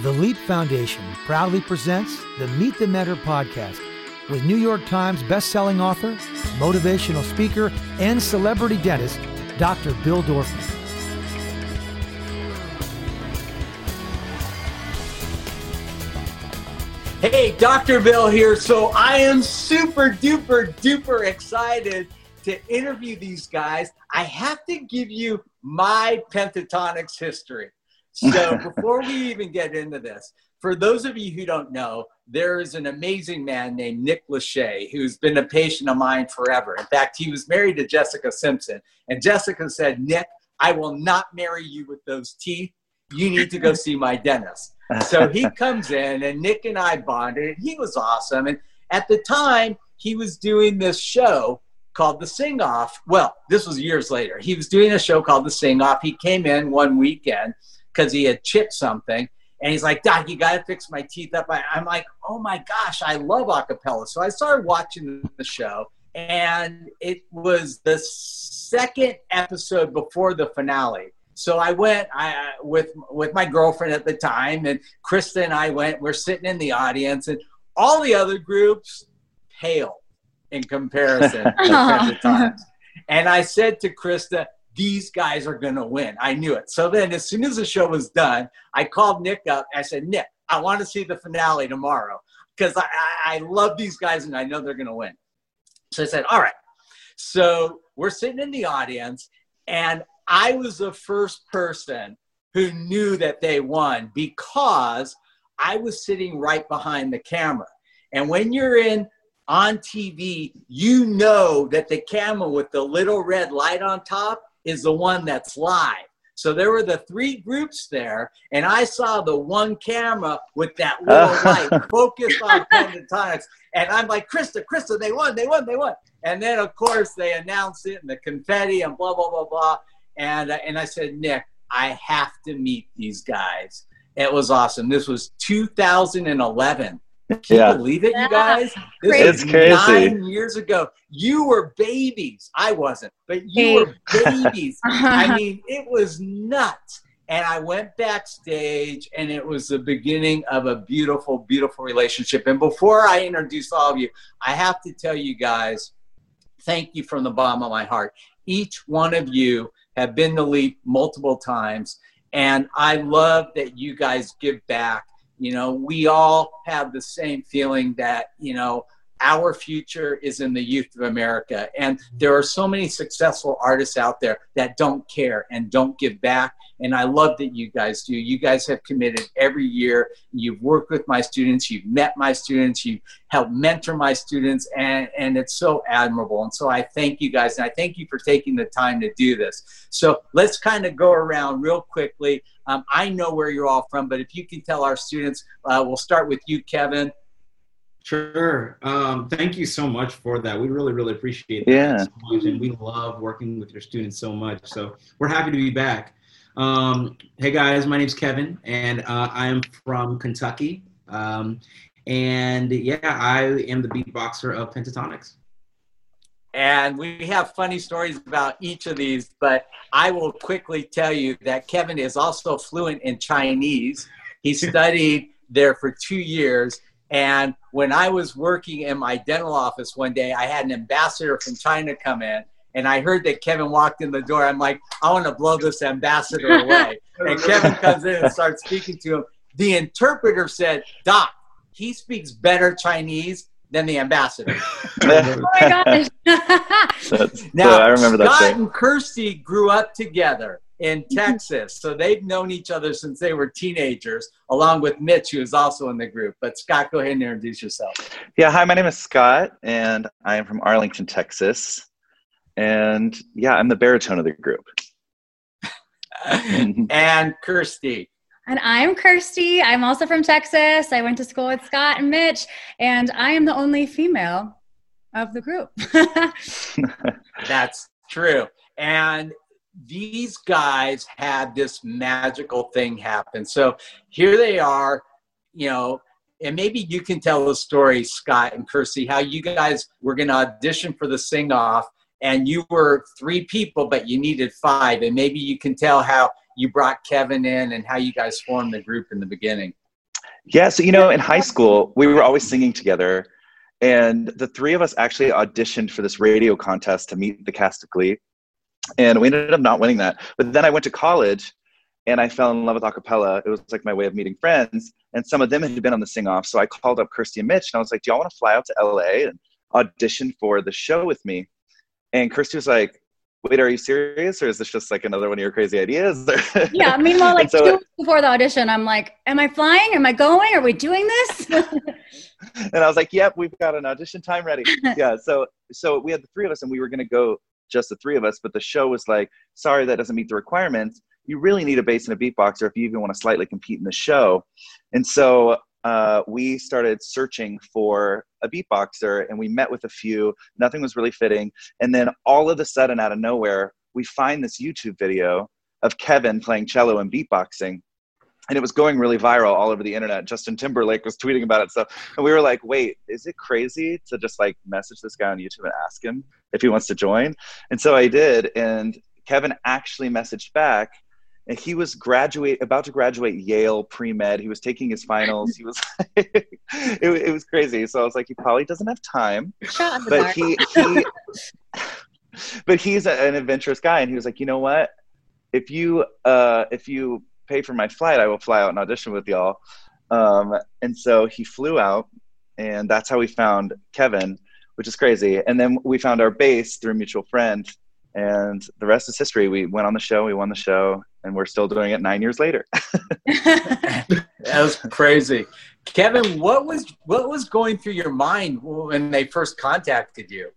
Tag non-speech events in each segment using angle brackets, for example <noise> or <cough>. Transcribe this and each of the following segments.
The Leap Foundation proudly presents the Meet the Mentor podcast with New York Times bestselling author, motivational speaker, and celebrity dentist, Dr. Bill Dorfman. Hey, Dr. Bill here. So I am super duper duper excited to interview these guys. I have to give you my Pentatonix history. So <laughs> before we even get into this, for those of you who don't know, there is an amazing man named Nick Lachey who's been a patient of mine forever. In fact, he was married to Jessica Simpson, and Jessica said, Nick, I will not marry you with those teeth. You need to go <laughs> see my dentist. So he comes in, and Nick and I bonded. He was awesome. And at the time, he was doing this show called The Sing Off. Well, this was years later. He was doing a show called The Sing Off. He came in one weekend because he had chipped something. And he's like, Doc, you got to fix my teeth up. I, am like, oh my gosh, I love acapella. So I started watching the show, and it was the second episode before the finale. So I went I, with with my girlfriend at the time, and Krista and I went. We're sitting in the audience, and all the other groups pale in comparison <laughs> to times. And I said to Krista, these guys are going to win. I knew it. So then, as soon as the show was done, I called Nick up. I said, Nick, I want to see the finale tomorrow because I, I, I love these guys and I know they're going to win. So I said, all right. So we're sitting in the audience, and I was the first person who knew that they won because I was sitting right behind the camera. And when you're in on TV, you know that the camera with the little red light on top is the one that's live. So there were the three groups there, and I saw the one camera with that <laughs> little light focused on Pentatonix. And I'm like, Krista, Krista, they won, they won, they won. And then, of course, they announced it and the confetti and blah, blah, blah, blah. And, uh, and I said, Nick, I have to meet these guys. It was awesome. This was 2011. Can yeah. you believe it, you guys? This it's crazy. Nine years ago, you were babies. I wasn't, but you hey. were babies. <laughs> I mean, it was nuts. And I went backstage, and it was the beginning of a beautiful, beautiful relationship. And before I introduce all of you, I have to tell you guys, thank you from the bottom of my heart. Each one of you have been the Leap multiple times, and I love that you guys give back you know, we all have the same feeling that, you know, our future is in the youth of America. And there are so many successful artists out there that don't care and don't give back. And I love that you guys do. You guys have committed every year. You've worked with my students, you've met my students, you've helped mentor my students, and, and it's so admirable. And so I thank you guys, and I thank you for taking the time to do this. So let's kind of go around real quickly. Um, I know where you're all from, but if you can tell our students, uh, we'll start with you, Kevin. Sure. Um, thank you so much for that. We really, really appreciate that yeah. so much, and we love working with your students so much. So we're happy to be back. Um, hey guys, my name's Kevin, and uh, I am from Kentucky. Um, and yeah, I am the beatboxer of Pentatonix. And we have funny stories about each of these, but I will quickly tell you that Kevin is also fluent in Chinese. He <laughs> studied there for two years and when I was working in my dental office one day, I had an ambassador from China come in. And I heard that Kevin walked in the door. I'm like, I want to blow this ambassador away. <laughs> and Kevin comes in and starts speaking to him. The interpreter said, Doc, he speaks better Chinese than the ambassador. <laughs> oh my <laughs> gosh. <laughs> Uh, now, I remember Scott that. and Kirstie grew up together in Texas. So they've known each other since they were teenagers, along with Mitch, who is also in the group. But Scott, go ahead and introduce yourself. Yeah, hi, my name is Scott, and I am from Arlington, Texas. And yeah, I'm the baritone of the group. Mm-hmm. and Kirstie. And I'm Kirstie. I'm also from Texas. I went to school with Scott and Mitch, and I am the only female of the group. <laughs> That's true. And these guys had this magical thing happen. So here they are, you know, and maybe you can tell the story, Scott and Kirstie, how you guys were going to audition for the sing off and you were three people, but you needed five. And maybe you can tell how you brought Kevin in and how you guys formed the group in the beginning. Yeah, so you know, in high school, we were always singing together, and the three of us actually auditioned for this radio contest to meet the cast of Glee, and we ended up not winning that. But then I went to college, and I fell in love with acapella. It was like my way of meeting friends, and some of them had been on the sing off. So I called up Kirstie and Mitch, and I was like, "Do y'all want to fly out to LA and audition for the show with me?" And Kirstie was like, wait, are you serious? Or is this just like another one of your crazy ideas? <laughs> yeah. Meanwhile, like so, two weeks before the audition, I'm like, am I flying? Am I going? Are we doing this? <laughs> and I was like, yep, we've got an audition time ready. <laughs> yeah. So, so we had the three of us and we were going to go just the three of us, but the show was like, sorry, that doesn't meet the requirements. You really need a bass and a beatboxer if you even want to slightly compete in the show. And so uh, we started searching for a beatboxer and we met with a few. Nothing was really fitting. And then all of a sudden, out of nowhere, we find this YouTube video of Kevin playing cello and beatboxing. And it was going really viral all over the internet. Justin Timberlake was tweeting about it. So, and we were like, wait, is it crazy to just like message this guy on YouTube and ask him if he wants to join? And so I did. And Kevin actually messaged back and he was graduate about to graduate Yale pre med. He was taking his finals. He was <laughs> it, it, was crazy. So I was like, he probably doesn't have time. But he, he <laughs> but he's a, an adventurous guy, and he was like, you know what? If you uh, if you pay for my flight, I will fly out and audition with y'all. Um, and so he flew out, and that's how we found Kevin, which is crazy. And then we found our base through a mutual friend and the rest is history. We went on the show, we won the show, and we're still doing it nine years later. <laughs> that was crazy, Kevin. What was what was going through your mind when they first contacted you?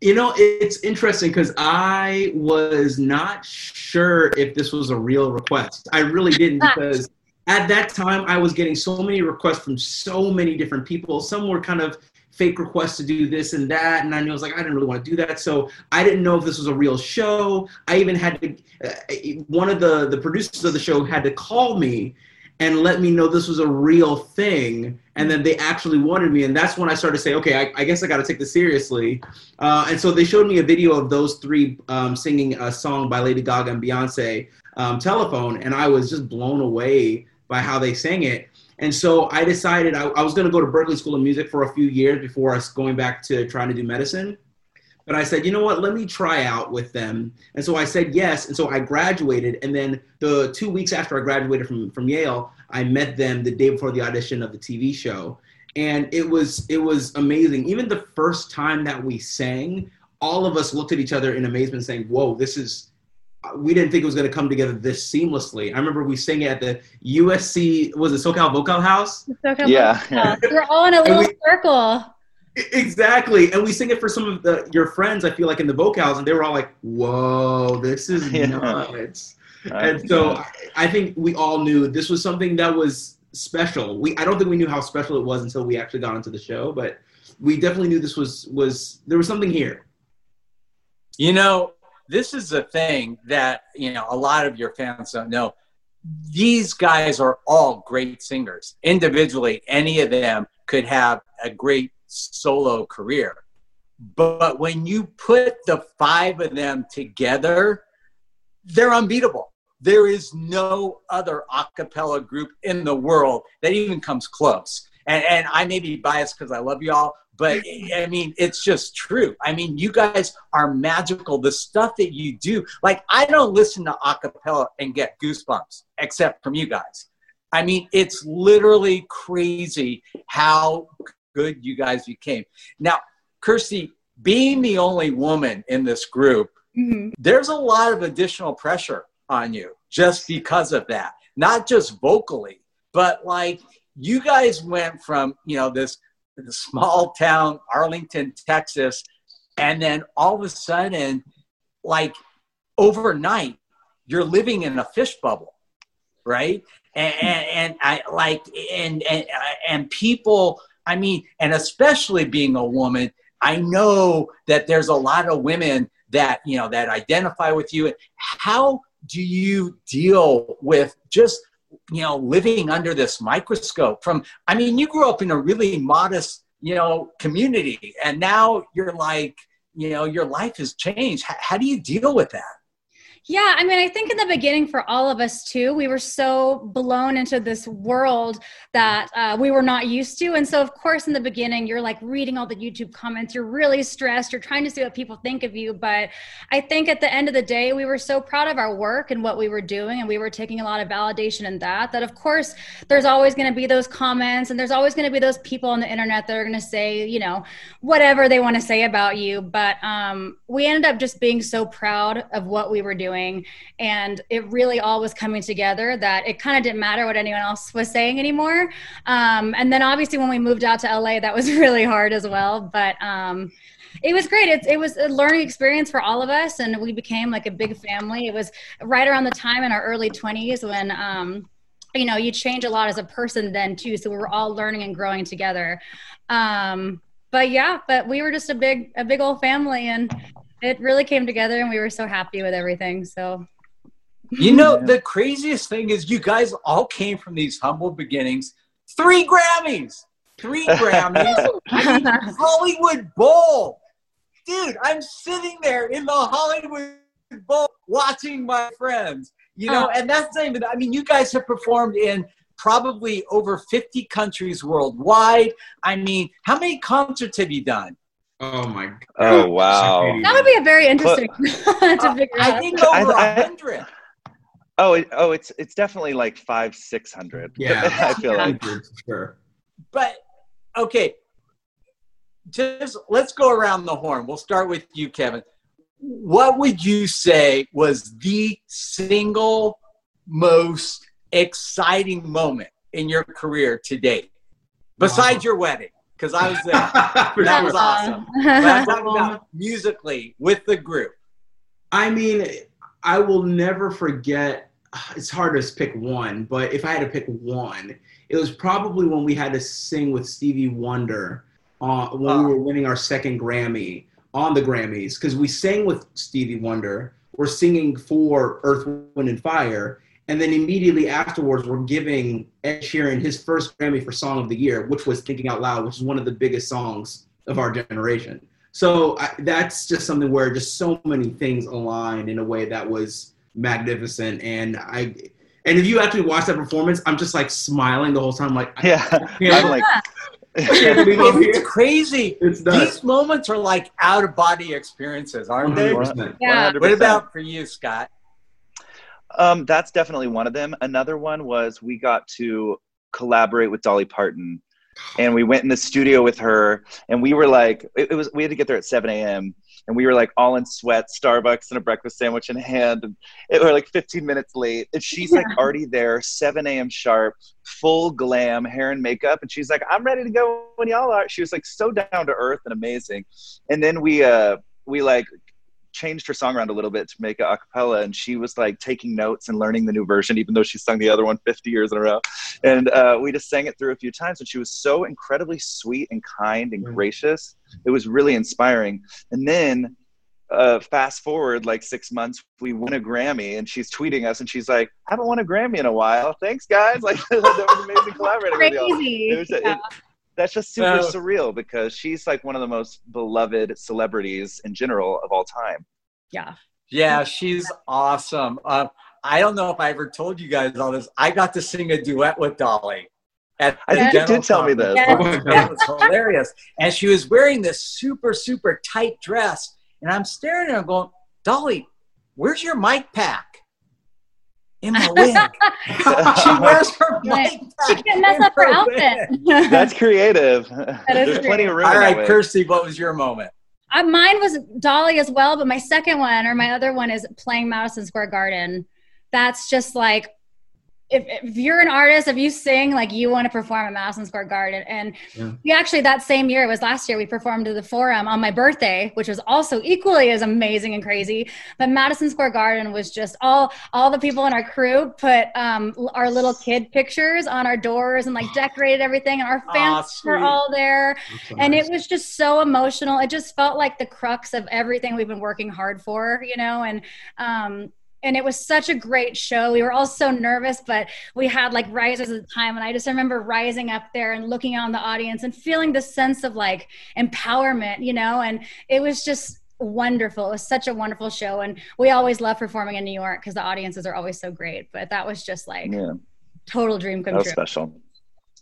You know, it's interesting because I was not sure if this was a real request. I really didn't <laughs> because at that time I was getting so many requests from so many different people. Some were kind of fake requests to do this and that. And I was like, I didn't really want to do that. So I didn't know if this was a real show. I even had to, uh, one of the, the producers of the show had to call me and let me know this was a real thing. And then they actually wanted me. And that's when I started to say, okay, I, I guess I got to take this seriously. Uh, and so they showed me a video of those three um, singing a song by Lady Gaga and Beyonce, um, Telephone. And I was just blown away by how they sang it. And so I decided I, I was going to go to Berklee School of Music for a few years before us going back to trying to do medicine. But I said, you know what, let me try out with them. And so I said yes. And so I graduated. And then the two weeks after I graduated from, from Yale, I met them the day before the audition of the TV show. And it was it was amazing. Even the first time that we sang, all of us looked at each other in amazement saying, whoa, this is we didn't think it was going to come together this seamlessly. I remember we sang it at the USC, was it SoCal Vocal House? SoCal yeah. yeah. We're all in a little we, circle. Exactly. And we sing it for some of the, your friends, I feel like, in the vocals, and they were all like, whoa, this is <laughs> yeah. nuts. Uh, and so I, I think we all knew this was something that was special. We I don't think we knew how special it was until we actually got into the show, but we definitely knew this was was there was something here. You know, this is a thing that you know a lot of your fans don't know. These guys are all great singers. Individually any of them could have a great solo career. But when you put the five of them together they're unbeatable. There is no other a cappella group in the world that even comes close. And, and i may be biased because i love y'all but I mean, it's just true. I mean, you guys are magical. The stuff that you do, like I don't listen to acapella and get goosebumps, except from you guys. I mean, it's literally crazy how good you guys became. Now, Kirstie, being the only woman in this group, mm-hmm. there's a lot of additional pressure on you just because of that. Not just vocally, but like you guys went from, you know, this the small <laughs> town Arlington, Texas, and then all of a sudden, like overnight, you're living in a fish bubble, right? And, and, hmm. and I like and and and people. I mean, and especially being a woman, I know that there's a lot of women that you know that identify with you. How do you deal with just you know living under this microscope from i mean you grew up in a really modest you know community and now you're like you know your life has changed. How, how do you deal with that Yeah, I mean, I think in the beginning for all of us too, we were so blown into this world that uh, we were not used to. And so, of course, in the beginning, you're like reading all the YouTube comments, you're really stressed, you're trying to see what people think of you. But I think at the end of the day, we were so proud of our work and what we were doing, and we were taking a lot of validation in that. That, of course, there's always going to be those comments, and there's always going to be those people on the internet that are going to say, you know, whatever they want to say about you. But um, we ended up just being so proud of what we were doing doing. And it really all was coming together that it kind of didn't matter what anyone else was saying anymore. Um, and then obviously when we moved out to LA, that was <laughs> really hard as well. But um, it was great. It, it was a learning experience for all of us, and we became like a big family. It was right around the time in our early 20s when, um, you know, you change a lot as a person then too. So we were all learning and growing together. Um, but yeah, but we were just a big, a big old family, and it really came together and we were so happy with everything. So you know, the craziest thing is you guys all came from these humble beginnings. Three Grammys, three <laughs> Grammys, I mean, <laughs> Hollywood Bowl. Dude, I'm sitting there in the Hollywood Bowl watching my friends, you know, oh. and that's not even, I mean, you guys have performed in probably over 50 countries worldwide. I mean, how many concerts have you done? Oh my god! Oh wow! That would be a very interesting <laughs> to figure out. I think over a hundred. Oh, it, oh, it's it's definitely like five, six hundred. Yeah, <laughs> I feel yeah. like sure. But okay, just let's go around the horn. We'll start with you, Kevin. What would you say was the single most exciting moment in your career to date, besides wow. your wedding? Because I was there. <laughs> that was awesome. But I'm talking about <laughs> musically with the group. I mean, I will never forget. It's hard to pick one, but if I had to pick one, it was probably when we had to sing with Stevie Wonder uh, when we were winning our second Grammy on the Grammys because we sang with Stevie Wonder. We're singing for Earth, Wind, and Fire, and then immediately afterwards, we're giving Ed Sheeran his first Grammy for Song of the Year, which was Thinking Out Loud, which is one of the biggest songs of our generation. So I, that's just something where just so many things aligned in a way that was magnificent. And I, and if you actually watch that performance, I'm just like smiling the whole time. Like, yeah, I'm like, <laughs> it's crazy. It's These moments are like out of body experiences, aren't 100%. they? Yeah. 100%. What about for you, Scott? Um, that's definitely one of them. Another one was we got to collaborate with Dolly Parton, and we went in the studio with her, and we were like, it, it was we had to get there at 7 a.m. And we were like all in sweat, Starbucks and a breakfast sandwich in hand. And it, we were like 15 minutes late. And she's yeah. like already there, 7 a.m. sharp, full glam, hair and makeup. And she's like, I'm ready to go when y'all are. She was like so down to earth and amazing. And then we, uh, we like changed her song around a little bit to make it a cappella and she was like taking notes and learning the new version even though she sung the other one 50 years in a row and uh, we just sang it through a few times and she was so incredibly sweet and kind and gracious it was really inspiring and then uh, fast forward like six months, we won a Grammy, and she's tweeting us, and she's like, "I haven't won a Grammy in a while. Thanks, guys! <laughs> Like that was amazing collaborating Crazy. with you." It was, yeah. it, that's just super surreal because she's like one of the most beloved celebrities in general of all time. Yeah. Yeah, she's awesome. Uh, I don't know if I ever told you guys all this. I got to sing a duet with Dolly. At I think you did tell me this. <laughs> Yes. that was hilarious. And she was wearing this super, super tight dress. And I'm staring at her going, Dolly, where's your mic pack? In my wig. <laughs> she <laughs> wears her mic She can't mess up her, her outfit. <laughs> That's creative. That There's plenty of room. All right, Kirstie, what was your moment? Uh, mine was Dolly as well, but my second one or my other one is playing Madison Square Garden. That's just like if, if you're an artist, if you sing, like you want to perform at Madison Square Garden. And yeah. we actually, that same year, it was last year, we performed at the Forum on my birthday, which was also equally as amazing and crazy. But Madison Square Garden was just all, all the people in our crew put um, our little kid pictures on our doors and like decorated everything. And our fans were all there. So and nice. it was just so emotional. It just felt like the crux of everything we've been working hard for, you know? And, um, and it was such a great show. We were all so nervous, but we had like risers at the time. And I just remember rising up there and looking on the audience and feeling the sense of like empowerment, you know, and it was just wonderful. It was such a wonderful show. And we always love performing in New York because the audiences are always so great. But that was just like Yeah, total dream come that was true. special.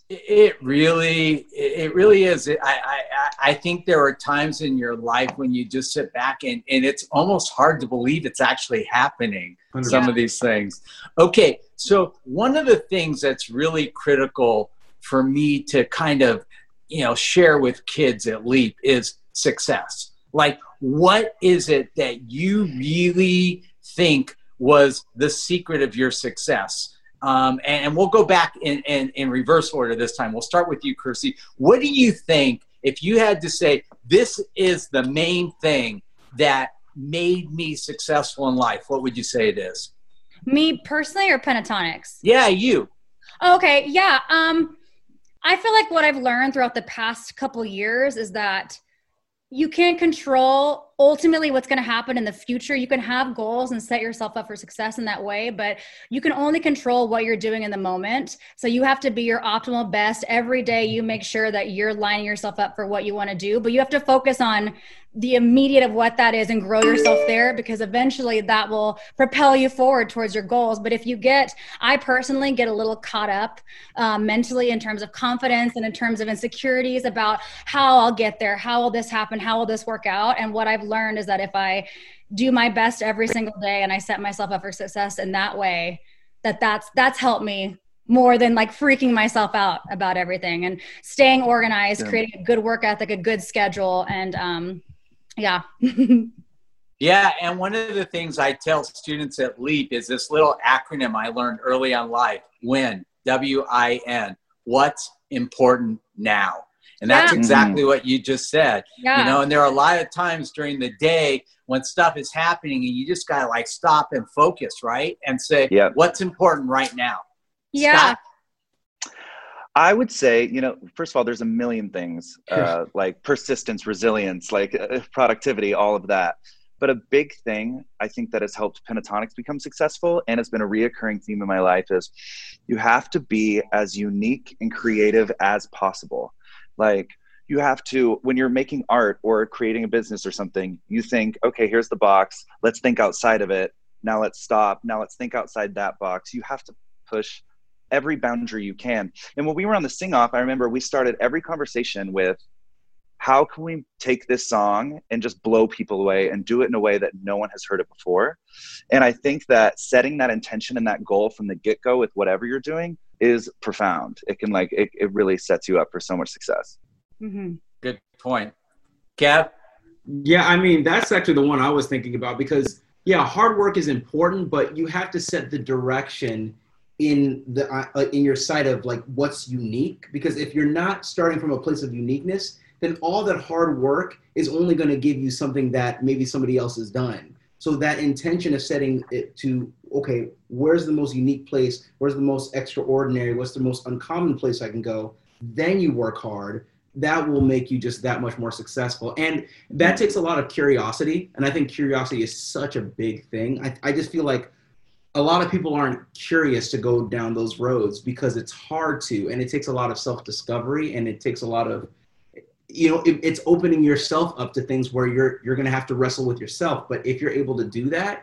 It really, it really is. I, I, I think there are times in your life when you just sit back and, and it's almost hard to believe it's actually happening. Some of these things. Okay, so one of the things that's really critical for me to kind of, you know, share with kids at Leap is success. Like, what is it that you really think was the secret of your success? Um, and, and we'll go back in, in, in reverse order this time. We'll start with you, Kirstie. What do you think, if you had to say, this is the main thing that made me successful in life, what would you say it is? Me personally or Pentatonix? Yeah, you. Okay, yeah. Um, I feel like what I've learned throughout the past couple years is that you can't control ultimately what's going to happen in the future. You can have goals and set yourself up for success in that way, but you can only control what you're doing in the moment. So you have to be your optimal best every day. You make sure that you're lining yourself up for what you want to do, but you have to focus on the immediate of what that is and grow yourself there because eventually that will propel you forward towards your goals. But if you get, I personally get a little caught up um, mentally in terms of confidence and in terms of insecurities about how I'll get there, how will this happen, how will this work out. And what I've learned is that if I do my best every single day and I set myself up for success in that way, that that's that's helped me more than like freaking myself out about everything and staying organized, Yeah. creating a good work ethic, a good schedule, and um, yeah. Yeah, and one of the things I tell students at LEAP is this little acronym I learned early on life WIN, W I N. What's important now? And that's Yeah. exactly what you just said. yeah. You know, and there are a lot of times during the day when stuff is happening and you just got to like stop and focus, right? And say, Yeah. what's important right now? yeah. Scott? I would say, you know, first of all, there's a million things <laughs> uh, like persistence, resilience, like uh, productivity, all of that. But a big thing I think that has helped Pentatonix become successful and has been a reoccurring theme in my life is you have to be as unique and creative as possible. Like, you have to, when you're making art or creating a business or something, you think, okay, here's the box. Let's think outside of it. Now let's stop. Now let's think outside that box. You have to push every boundary you can. And when we were on the sing off, I remember we started every conversation with how can we take this song and just blow people away and do it in a way that no one has heard it before? And I think that setting that intention and that goal from the get go with whatever you're doing is profound. It can, like, it, it really sets you up for so much success. hmm Good point. Kev? Yeah, I mean, that's actually the one I was thinking about because, yeah, hard work is important, but you have to set the direction in the uh, in your sight of like what's unique because if you're not starting from a place of uniqueness then all that hard work is only going to give you something that maybe somebody else has done. So that intention of setting it to okay where's the most unique place? Where's the most extraordinary? What's the most uncommon place i can go? Then you work hard. That will make you just that much more successful. And that takes a lot of curiosity and i think curiosity is such a big thing. I, I just feel like a lot of people aren't curious to go down those roads because it's hard to and it takes a lot of self-discovery and it takes a lot of you know it, it's opening yourself up to things where you're you're going to have to wrestle with yourself but if you're able to do that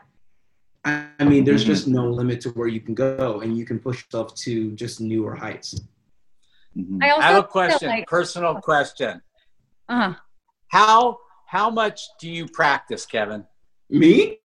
i, I mean there's Mhm. just no limit to where you can go and you can push yourself to just newer heights Mhm. I also I have a question, like- personal question. uh-huh. How how much do you practice, Kevin? me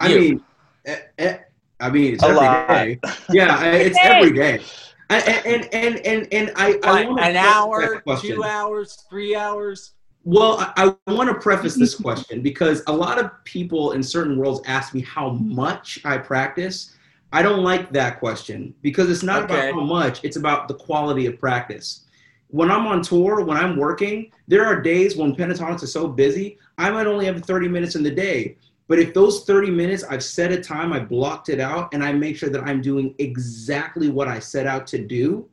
i You. mean eh, eh, i mean it's A every lot. day. yeah <laughs> it's Hey. every day and and and and, and i, I wanna an hour, two hours, three hours? Well, I, I want to preface this <laughs> question because a lot of people in certain worlds ask me how much I practice. I don't like that question because it's not Okay. about how much, it's about the quality of practice. When I'm on tour, when I'm working, there are days when Pentatonix is so busy, I might only have 30 minutes in the day. But if those 30 minutes, I've set a time, I blocked it out, and I make sure that I'm doing exactly what I set out to do,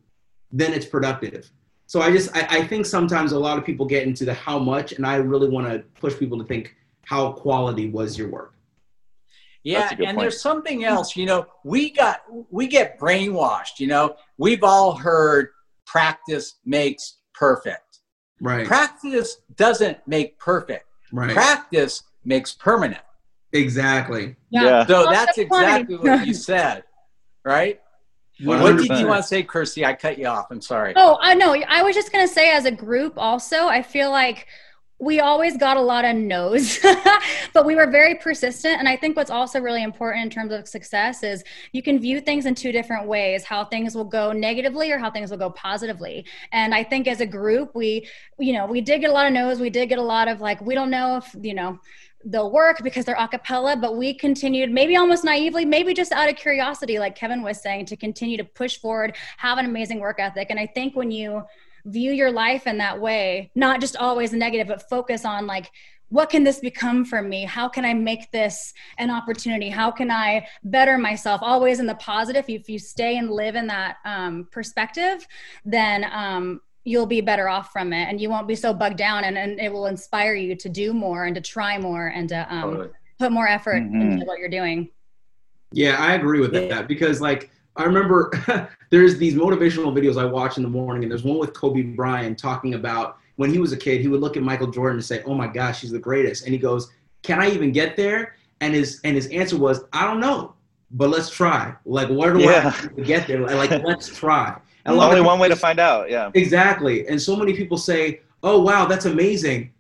then it's productive. So I just I, I think sometimes a lot of people get into the how much, and I really want to push people to think how quality was your work. Yeah, That's a good and point. there's something else. You know, we got we get brainwashed. You know, we've all heard practice makes perfect. Right. Practice doesn't make perfect. right. Practice makes permanent. Exactly. Yeah. So Well, that's that's exactly what you <laughs> said, right? What did you want to say, Kirstie? I cut you off. I'm sorry. Oh, I know. I was just going to say, as a group, also, I feel like we always got a lot of no's, <laughs> but we were very persistent. And I think what's also really important in terms of success is you can view things in two different ways how things will go negatively or how things will go positively. And I think as a group, we, you know, we did get a lot of no's. We did get a lot of like, we don't know if, you know, they'll work because they're a cappella, but we continued, maybe almost naively, maybe just out of curiosity, like Kevin was saying, to continue to push forward, have an amazing work ethic. And I think when you view your life in that way, not just always negative, but focus on like, what can this become for me? How can I make this an opportunity? How can I better myself? Always in the positive. If you stay and live in that um, perspective, then um, you'll be better off from it and you won't be so bugged down and, and it will inspire you to do more and to try more and to um, Totally. put more effort Mhm. into what you're doing. Yeah, I agree with that because like I remember <laughs> there's these motivational videos I watch in the morning, and there's one with Kobe Bryant talking about when he was a kid, he would look at Michael Jordan and say, "Oh my gosh, he's the greatest," and he goes, "Can I even get there?" And his and his answer was, "I don't know, but let's try. Like, where do Yeah. I to get there? Like, let's try." And a lot of Only people one way to find out. Yeah. Exactly. And so many people say, oh, wow, that's amazing.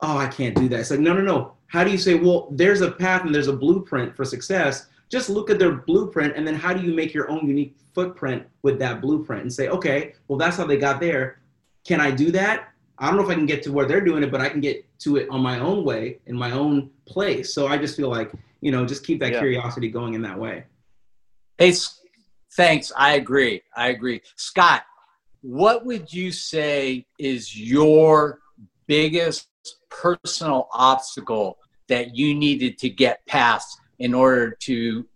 Oh, I can't do that. It's like, no, no, no. How do you say, well, there's a path and there's a blueprint for success? Just look at their blueprint and then how do you make your own unique footprint with that blueprint and say, okay, well, that's how they got there. Can I do that? I don't know if I can get to where they're doing it, but I can get to it on my own way, in my own place. So I just feel like, you know, just keep that Yeah. curiosity going in that way. Hey, S- thanks. I agree. I agree. Scott, what would you say is your biggest personal obstacle that you needed to get past in order to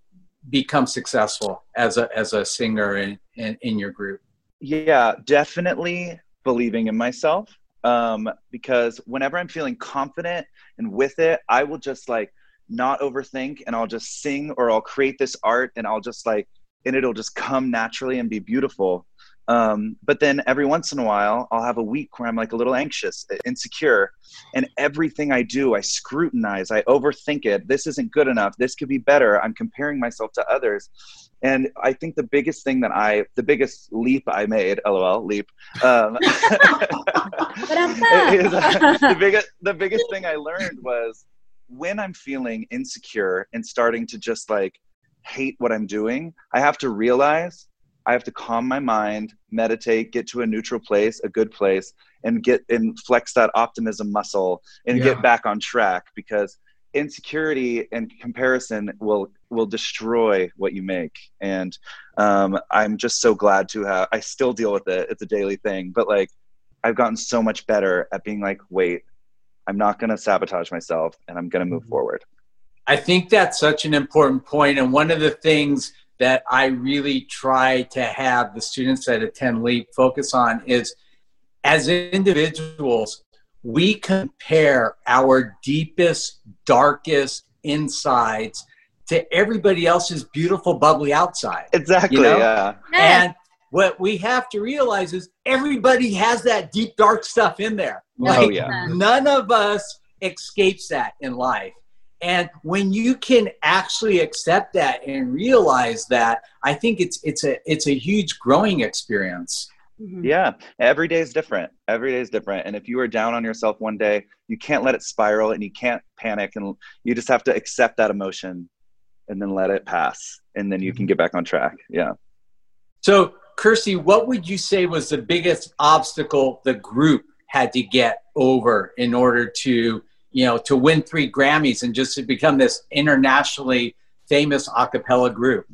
become successful as a as a singer in, in, in your group? Yeah, definitely believing in myself. Um, because whenever I'm feeling confident and with it, I will just like not overthink and I'll just sing or I'll create this art and I'll just like, and it'll just come naturally and be beautiful. Um, but then every once in a while, I'll have a week where I'm like a little anxious, insecure, and everything I do, I scrutinize, I overthink it. This isn't good enough. This could be better. I'm comparing myself to others. And I think the biggest thing that I, the biggest leap I made, lol, leap, um, <laughs> is, uh, the biggest, the biggest thing I learned was when I'm feeling insecure and starting to just like hate what I'm doing, I have to realize I have to calm my mind, meditate, get to a neutral place, a good place, and get and flex that optimism muscle and Yeah. get back on track because insecurity and comparison will will destroy what you make and um, i'm just so glad to have i still deal with it it's a daily thing but like i've gotten so much better at being like wait i'm not going to sabotage myself and i'm going to move Mhm. forward I think that's such an important point, and one of the things that I really try to have the students that attend LEAP focus on is as individuals, we compare our deepest, darkest insides to everybody else's beautiful, bubbly outside. exactly You know? yeah And what we have to realize is everybody has that deep, dark stuff in there. Oh, yeah. None of us escapes that in life. And when you can actually accept that and realize that, I think it's it's a it's a huge growing experience. Mhm. Yeah, every day is different. Every day is different. And if you are down on yourself one day, you can't let it spiral and you can't panic and you just have to accept that emotion and then let it pass and then you can get back on track. Yeah. So, Kirstie, what would you say was the biggest obstacle the group had to get over in order to, you know, to win three Grammys and just to become this internationally famous a cappella group?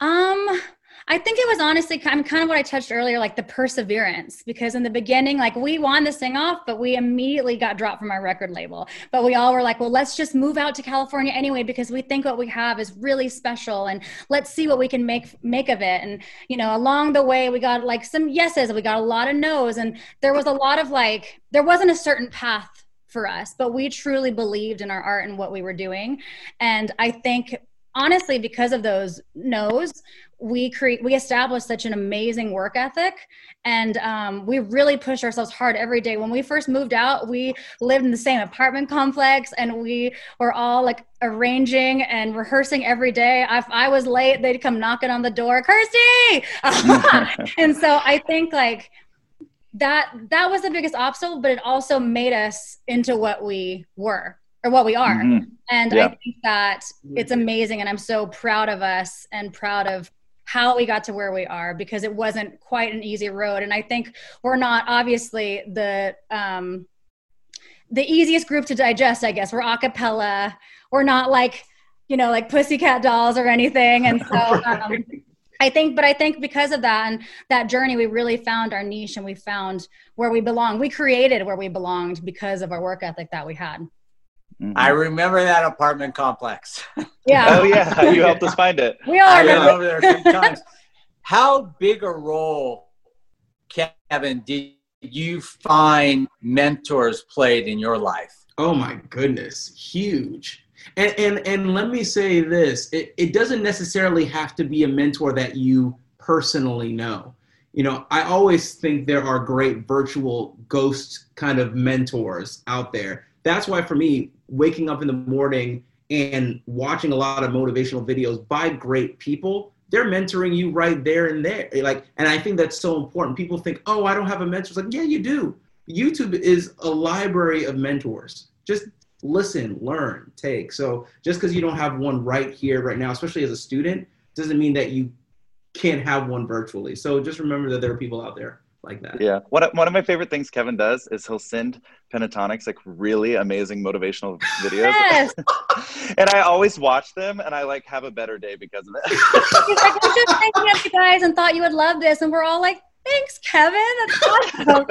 Um, I think it was honestly kind of, kind of what I touched earlier, like the perseverance. Because in the beginning, like we won the sing off, but we immediately got dropped from our record label. But we all were like, well, let's just move out to California anyway because we think what we have is really special, and let's see what we can make make of it. And you know, along the way, we got like some yeses, we got a lot of nos, and there was a lot of like, there wasn't a certain path for us, but we truly believed in our art and what we were doing. And I think honestly, because of those no's, we create we established such an amazing work ethic. And um, we really push ourselves hard every day. When we first moved out we lived in the same apartment complex and we were all like arranging and rehearsing every day. If i was late they'd come knocking on the door Kirstie! <laughs> And so i think like that that was the biggest obstacle but it also made us into what we were or what we are. Mm-hmm. and yeah. i think that it's amazing and i'm so proud of us and proud of how we got to where we are because it wasn't quite an easy road. And i think we're not obviously the um the easiest group to digest i guess. We're a cappella. We're not like you know like pussycat dolls or anything. And so <laughs> um, I think, but I think because of that and that journey, we really found our niche and we found where we belong. We created where we belonged because of our work ethic that we had. Mm-hmm. I remember that apartment complex. <laughs> Yeah. oh yeah, you helped us find it. We all remember. over there a few times. How big a role, Kevin, did you find mentors played in your life? Oh my goodness, huge. And and and let me say this: it, it doesn't necessarily have to be a mentor that you personally know. You know, I always think there are great virtual ghost kind of mentors out there. That's why for me, waking up in the morning and watching a lot of motivational videos by great people they're mentoring you right there and there. Like and i think that's so important. People think oh i don't have a mentor. It's like yeah you do. Youtube is a library of mentors. Just listen learn take so just because you don't have one right here right now especially as a student doesn't mean that you can't have one virtually so just remember that there are people out there like that. Yeah. One of, one of my favorite things Kevin does is he'll send Pentatonix like really amazing motivational videos. Yes. <laughs> and I always watch them and I like have a better day because of it. He's like, I just thinking of you guys and thought you would love this. And we're all like, thanks, Kevin. That's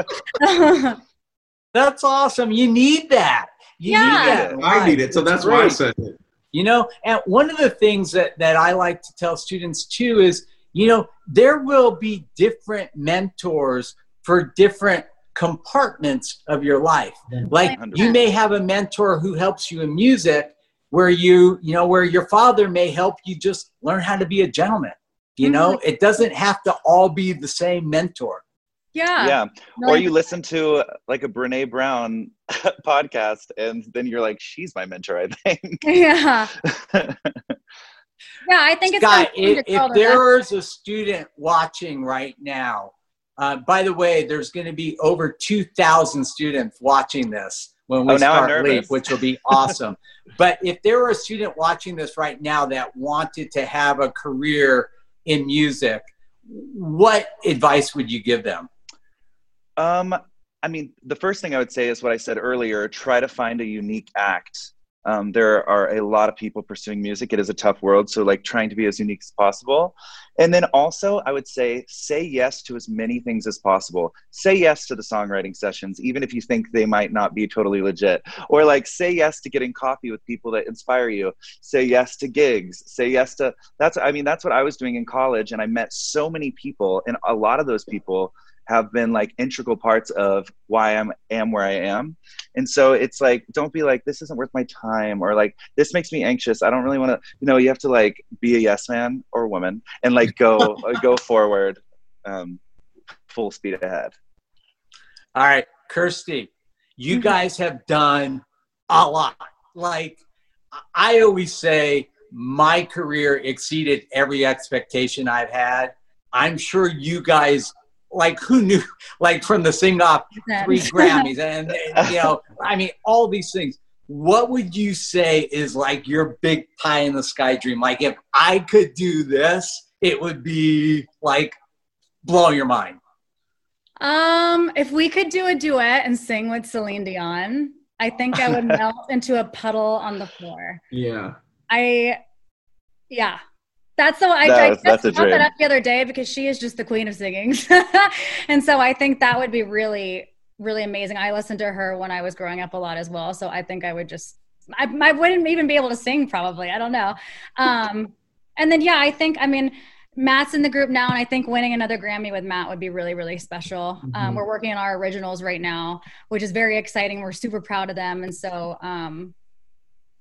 awesome. <laughs> that's awesome. You need that. You yeah. Need that. I need it. So that's, that's why I said it. You know, and one of the things that, that I like to tell students too is you know, there will be different mentors for different compartments of your life. Like 100%. you may have a mentor who helps you in music where you, you know, where your father may help you just learn how to be a gentleman. You know, mm-hmm. it doesn't have to all be the same mentor. Yeah. Yeah. Or you listen to like a Brene Brown <laughs> podcast and then you're like, she's my mentor, I think. <laughs> Yeah. <laughs> Yeah, I think it's Scott, if, if there's a student watching right now, uh, by the way, there's going to be over 2,000 students watching this when we oh, start LEAP, which will be awesome. but if there were a student watching this right now that wanted to have a career in music, what advice would you give them? Um, I mean, the first thing I would say is what I said earlier try to find a unique act um, there are a lot of people pursuing music. It is a tough world, so like trying to be as unique as possible. And then also, I would say, say yes to as many things as possible. Say yes to the songwriting sessions, even if you think they might not be totally legit. Or like, say yes to getting coffee with people that inspire you. Say yes to gigs. Say yes to that's. I mean, that's what I was doing in college, and I met so many people, and a lot of those people have been like integral parts of why I am am where I am. And so it's like, don't be like, this isn't worth my time, or like, this makes me anxious. I don't really want to, you know, you have to like be a yes man or woman and like go <laughs> go forward, um, full speed ahead. All right, Kirstie, you mm-hmm. guys have done a lot. Like I always say, my career exceeded every expectation I've had. I'm sure you guys like who knew like from the sing off three grammys and, and you know i mean all these things. What would you say is like your big pie in the sky dream? Like if i could do this it would be like blow your mind. Um if we could do a duet and sing with celine dion i think i would <laughs> melt into a puddle on the floor. Yeah. I yeah that's so I, that, I just brought that up the other day because she is just the queen of singing, <laughs> and so I think that would be really, really amazing. I listened to her when I was growing up a lot as well, so I think I would just, I, I wouldn't even be able to sing probably. I don't know. Um, and then yeah, I think I mean Matt's in the group now, and I think winning another Grammy with Matt would be really, really special. Um, mm-hmm. Um, we're working on our originals right now, which is very exciting. We're super proud of them, and so um,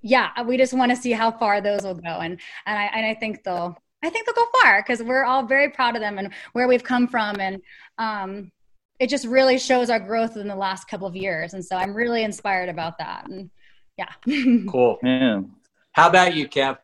yeah, we just want to see how far those will go, and and I and I think they'll I think they'll go far because we're all very proud of them and where we've come from, and um, it just really shows our growth in the last couple of years, and so I'm really inspired about that, and yeah. <laughs> cool. Yeah. How about you, Kev?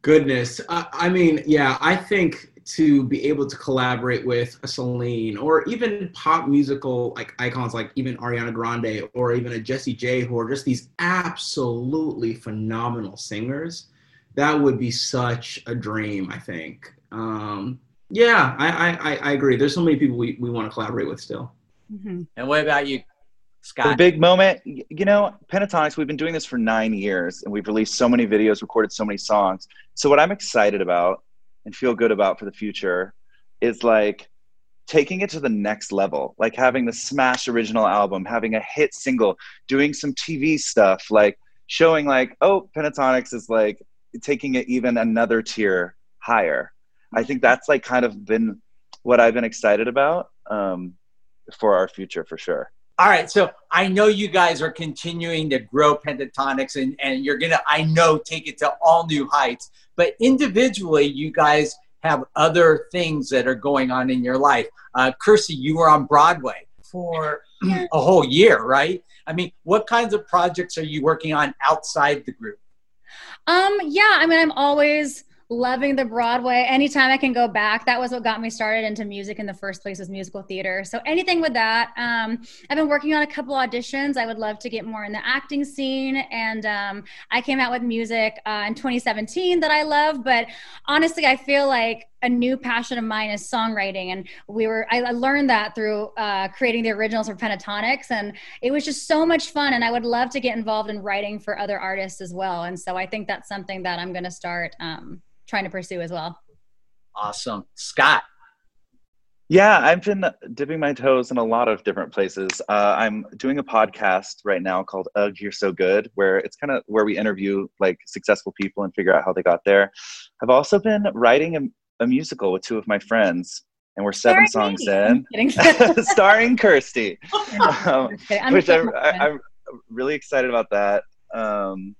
Goodness. Uh, I mean, yeah, I think to be able to collaborate with a Celine or even pop musical like icons like even Ariana Grande or even a Jessie J who are just these absolutely phenomenal singers, that would be such a dream, I think. Um, yeah, I, I, I agree. There's so many people we, we want to collaborate with still. Mm-hmm. And what about you, Scott? The big moment, you know, Pentatonix, we've been doing this for nine years and we've released so many videos, recorded so many songs. So, what I'm excited about and feel good about for the future is like taking it to the next level, like having the smash original album, having a hit single, doing some TV stuff, like showing like, oh, Pentatonix is like taking it even another tier higher. I think that's like kind of been what I've been excited about um, for our future for sure. All right, so I know you guys are continuing to grow Pentatonix and, and you're gonna, I know, take it to all new heights. But individually, you guys have other things that are going on in your life. Uh, Kirstie, you were on Broadway for a whole year, right? I mean, what kinds of projects are you working on outside the group? Um, yeah, I mean, I'm always loving the Broadway. Anytime I can go back, that was what got me started into music in the first place was musical theater. So anything with that. Um, I've been working on a couple auditions. I would love to get more in the acting scene, and um, I came out with music uh, in 2017 that I love. But honestly, I feel like a new passion of mine is songwriting and we were i, learned that through uh, creating the originals for pentatonix and it was just so much fun and i would love to get involved in writing for other artists as well and so i think that's something that i'm going to start um, trying to pursue as well. Awesome. Scott. Yeah, I've been dipping my toes in a lot of different places. Uh, I'm doing a podcast right now called Ugh, You're So Good, where it's kind of where we interview like successful people and figure out how they got there. I've also been writing a, a musical with two of my friends, and we're seven songs in, <laughs> <laughs> starring Kirstie, um, which I'm, I'm really excited about that. Um,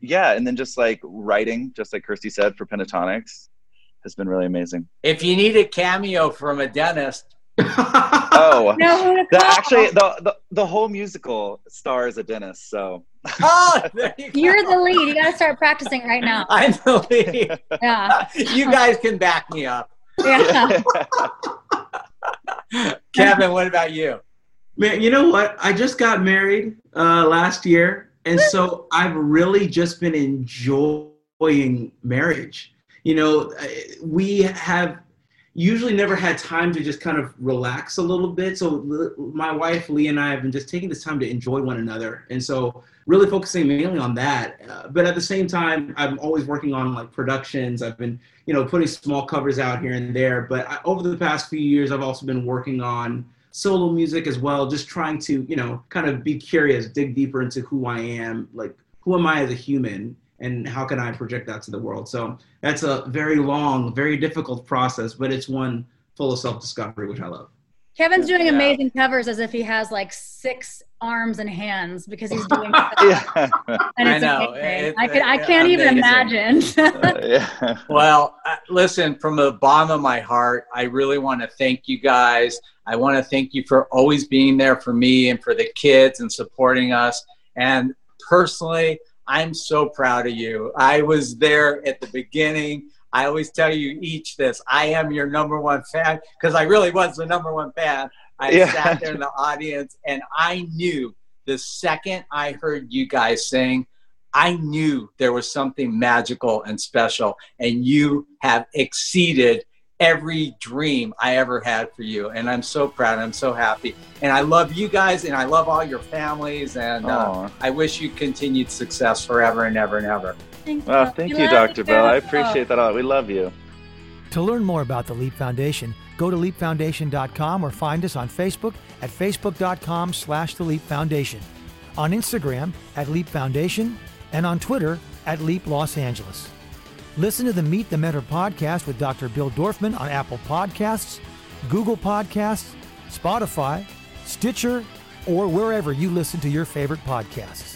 yeah, and then just like writing, just like Kirstie said, for Pentatonix has been really amazing. If you need a cameo from a dentist. oh, <laughs> no, the, actually, the, the the whole musical stars a dentist. So, <laughs> oh, you are the lead. You got to start practicing right now. <laughs> I'm the lead. Yeah, you guys can back me up. Yeah. <laughs> Kevin, what about you? Man, you know what? I just got married uh, last year, and so I've really just been enjoying marriage. You know, we have usually never had time to just kind of relax a little bit. So my wife Lee and I have been just taking this time to enjoy one another, and so really focusing mainly on that. Uh, but at the same time, I'm always working on like productions. I've been, you know, putting small covers out here and there. But I, over the past few years, I've also been working on solo music as well, just trying to, you know, kind of be curious, dig deeper into who I am, like who am I as a human and how can I project that to the world. So that's a very long, very difficult process, but it's one full of self-discovery, which I love. Kevin's doing yeah. amazing covers as if he has like six arms and hands because he's doing <laughs> yeah. and it's I know. It's, I, could, I can't amazing. even imagine. uh, <laughs> yeah. Well, uh, listen, from the bottom of my heart, I really want to thank you guys. I want to thank you for always being there for me and for the kids and supporting us. And personally, I'm so proud of you. I was there at the beginning. I always tell you each this. I am your number one fan because I really was the number one fan. I yeah. sat there in the audience and I knew the second I heard you guys sing, I knew there was something magical and special, and you have exceeded every dream I ever had for you. And I'm so proud. I'm so happy. And I love you guys and I love all your families. And uh, I wish you continued success forever and ever and ever. Thank well, thank you, Dr. Bill. I appreciate that all. We love you. To learn more about the Leap Foundation, go to leapfoundation.com or find us on Facebook at facebook.com slash the Leap Foundation, on Instagram at Leap Foundation, and on Twitter at Leap Los Angeles. Listen to the Meet the Mentor podcast with Dr. Bill Dorfman on Apple Podcasts, Google Podcasts, Spotify, Stitcher, or wherever you listen to your favorite podcasts.